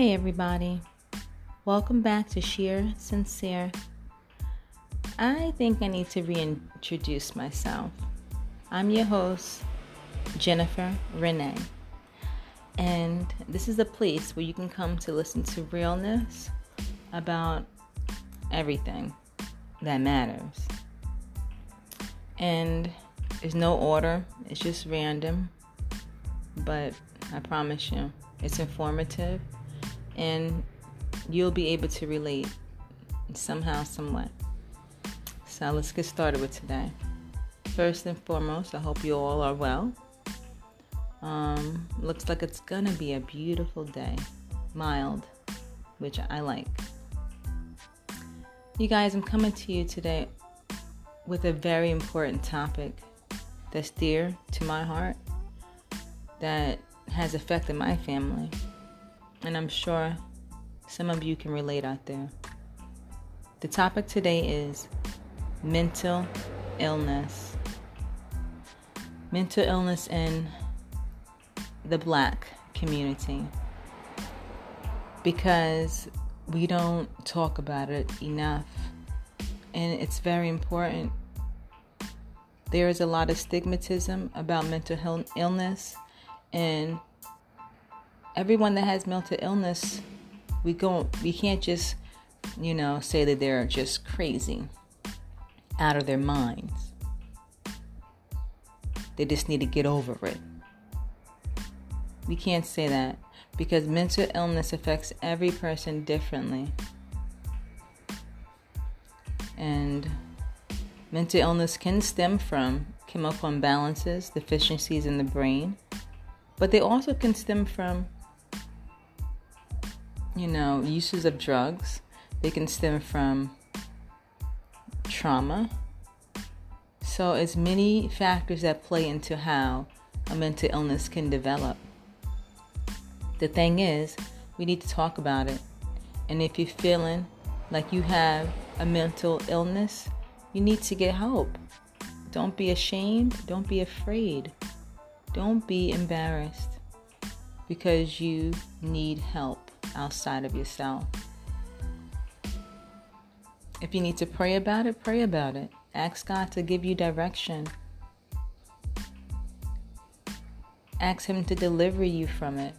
Hey, everybody. Welcome back to Shear Sincere. I think I need to reintroduce myself. I'm your host, Jennifer Renee. And this is a place where you can come to listen to realness about everything that matters. And there's no order, it's just random. But I promise you, it's informative and you'll be able to relate somehow, somewhat. So let's get started with today. First and foremost, I hope you all are well. Um, looks like it's gonna be a beautiful day, mild, which I like. You guys, I'm coming to you today with a very important topic that's dear to my heart that has affected my family. And I'm sure some of you can relate out there. The topic today is mental illness. Mental illness in the black community. Because we don't talk about it enough. And it's very important. There is a lot of stigmatism about mental illness and everyone that has mental illness, we go we can't just, you know, say that they're just crazy out of their minds. They just need to get over it. We can't say that because mental illness affects every person differently. And mental illness can stem from chemical imbalances, deficiencies in the brain, but they also can stem from, you know, uses of drugs. They can stem from trauma. So, it's many factors that play into how a mental illness can develop. The thing is, we need to talk about it. And if you're feeling like you have a mental illness, you need to get help. Don't be ashamed. Don't be afraid. Don't be embarrassed because you need help outside of yourself. If you need to pray about it, pray about it. Ask God to give you direction. Ask Him to deliver you from it.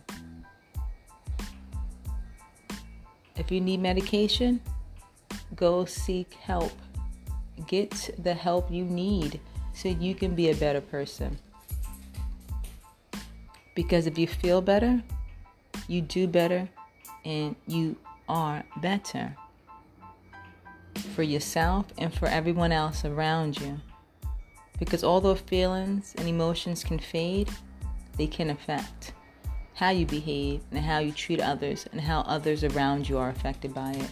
If you need medication, go seek help. Get the help you need so you can be a better person. Because if you feel better, you do better and you are better for yourself and for everyone else around you. Because although feelings and emotions can fade, they can affect how you behave and how you treat others and how others around you are affected by it.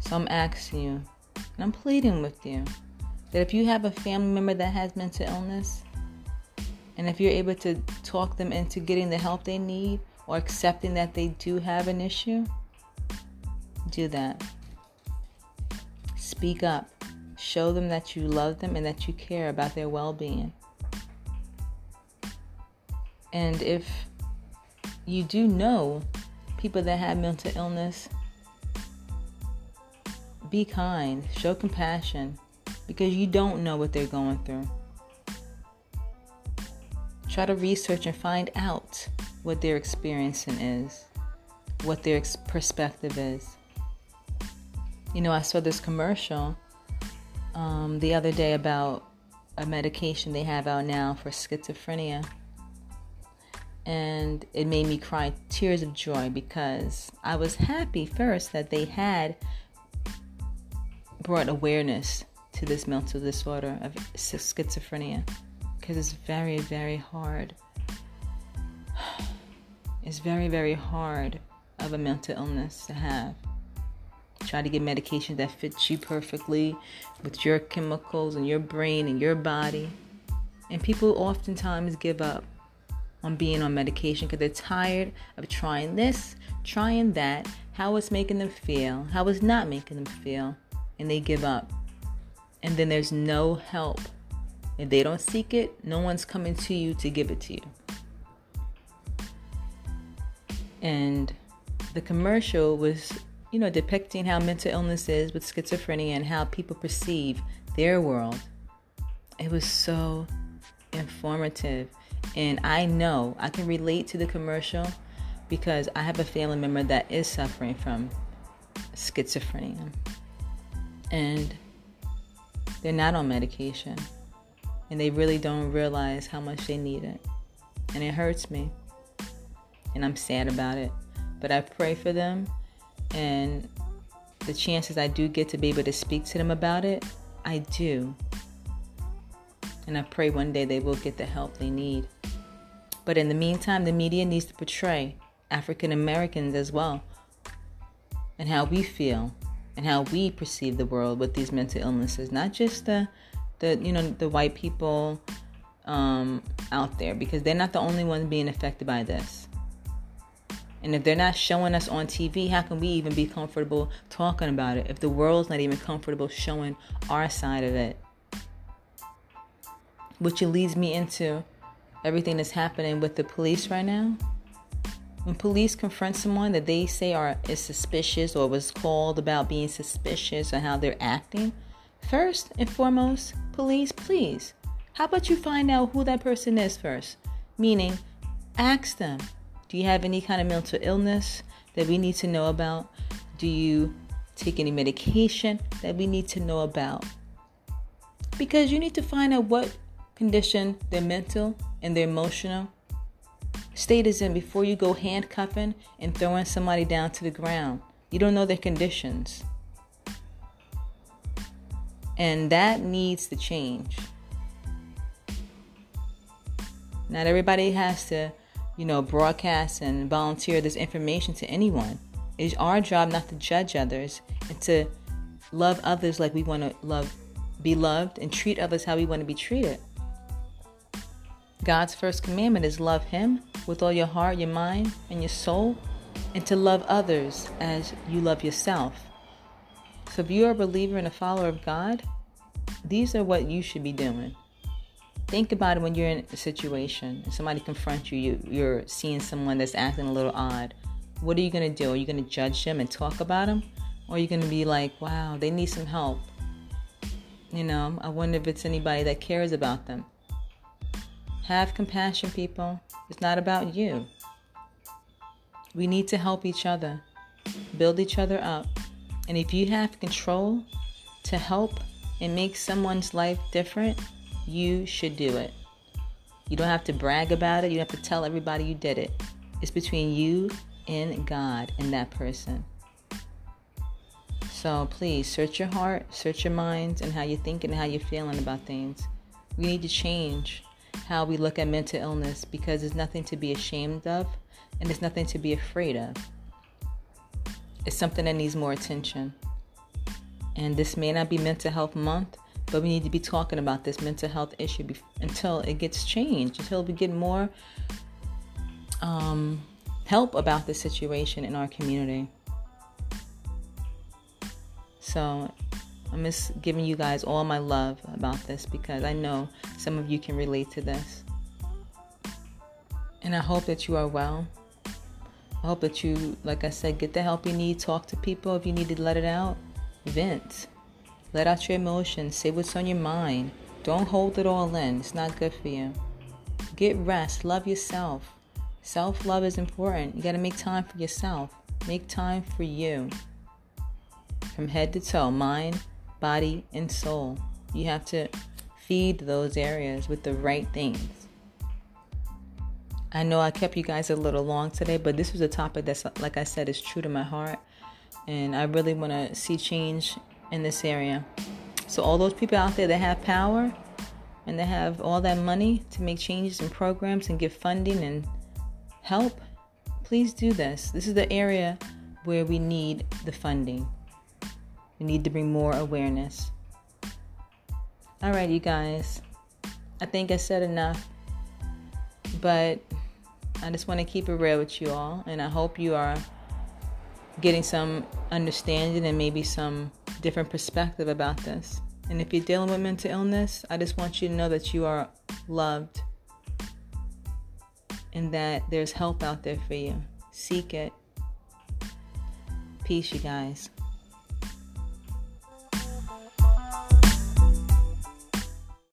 So I'm asking you, and I'm pleading with you, that if you have a family member that has mental illness, and if you're able to talk them into getting the help they need or accepting that they do have an issue, do that. Speak up. Show them that you love them and that you care about their well being. And if you do know people that have mental illness, be kind, show compassion because you don't know what they're going through. Try to research and find out what their experiencing is, what their perspective is. You know, I saw this commercial um, the other day about a medication they have out now for schizophrenia. And it made me cry tears of joy because I was happy first that they had brought awareness to this mental disorder of schizophrenia because it's very, very hard. It's very, very hard of a mental illness to have. Try to get medication that fits you perfectly with your chemicals and your brain and your body. And people oftentimes give up on being on medication because they're tired of trying this, trying that, how it's making them feel, how it's not making them feel, and they give up. And then there's no help if they don't seek it, no one's coming to you to give it to you. And the commercial was, you know, depicting how mental illness is with schizophrenia and how people perceive their world. It was so informative. And I know I can relate to the commercial because I have a family member that is suffering from schizophrenia. And they're not on medication. And they really don't realize how much they need it. And it hurts me. And I'm sad about it. But I pray for them. And the chances I do get to be able to speak to them about it, I do. And I pray one day they will get the help they need. But in the meantime, the media needs to portray African Americans as well and how we feel and how we perceive the world with these mental illnesses, not just the the you know the white people um, out there because they're not the only ones being affected by this. And if they're not showing us on TV, how can we even be comfortable talking about it if the world's not even comfortable showing our side of it? Which leads me into everything that's happening with the police right now. When police confront someone that they say are is suspicious or was called about being suspicious or how they're acting, first and foremost, police, please, how about you find out who that person is first? Meaning, ask them, do you have any kind of mental illness that we need to know about? Do you take any medication that we need to know about? Because you need to find out what condition their mental and their emotional state is in before you go handcuffing and throwing somebody down to the ground. You don't know their conditions. And that needs to change. Not everybody has to, you know, broadcast and volunteer this information to anyone. It's our job not to judge others and to love others like we want to love be loved and treat others how we want to be treated. God's first commandment is love him with all your heart, your mind, and your soul, and to love others as you love yourself. So, if you are a believer and a follower of God, these are what you should be doing. Think about it when you're in a situation somebody confronts you, you you're seeing someone that's acting a little odd. What are you going to do? Are you going to judge them and talk about them? Or are you going to be like, wow, they need some help? You know, I wonder if it's anybody that cares about them. Have compassion, people. It's not about you. We need to help each other, build each other up. And if you have control to help and make someone's life different, you should do it. You don't have to brag about it, you don't have to tell everybody you did it. It's between you and God and that person. So please search your heart, search your minds, and how you're thinking and how you're feeling about things. We need to change how we look at mental illness because it's nothing to be ashamed of and it's nothing to be afraid of. It's something that needs more attention. And this may not be mental health month, but we need to be talking about this mental health issue be- until it gets changed, until we get more um, help about the situation in our community. So I'm just giving you guys all my love about this because I know some of you can relate to this. And I hope that you are well. I hope that you, like I said, get the help you need, talk to people if you need to let it out, vent, let out your emotions, say what's on your mind. Don't hold it all in, it's not good for you. Get rest, love yourself. Self love is important. You got to make time for yourself, make time for you from head to toe, mind, body, and soul. You have to feed those areas with the right things. I know I kept you guys a little long today, but this was a topic that's, like I said, is true to my heart. And I really want to see change in this area. So, all those people out there that have power and that have all that money to make changes in programs and give funding and help, please do this. This is the area where we need the funding. We need to bring more awareness. All right, you guys. I think I said enough, but I just want to keep it real with you all, and I hope you are getting some understanding and maybe some different perspective about this. And if you're dealing with mental illness, I just want you to know that you are loved and that there's help out there for you. Seek it. Peace, you guys.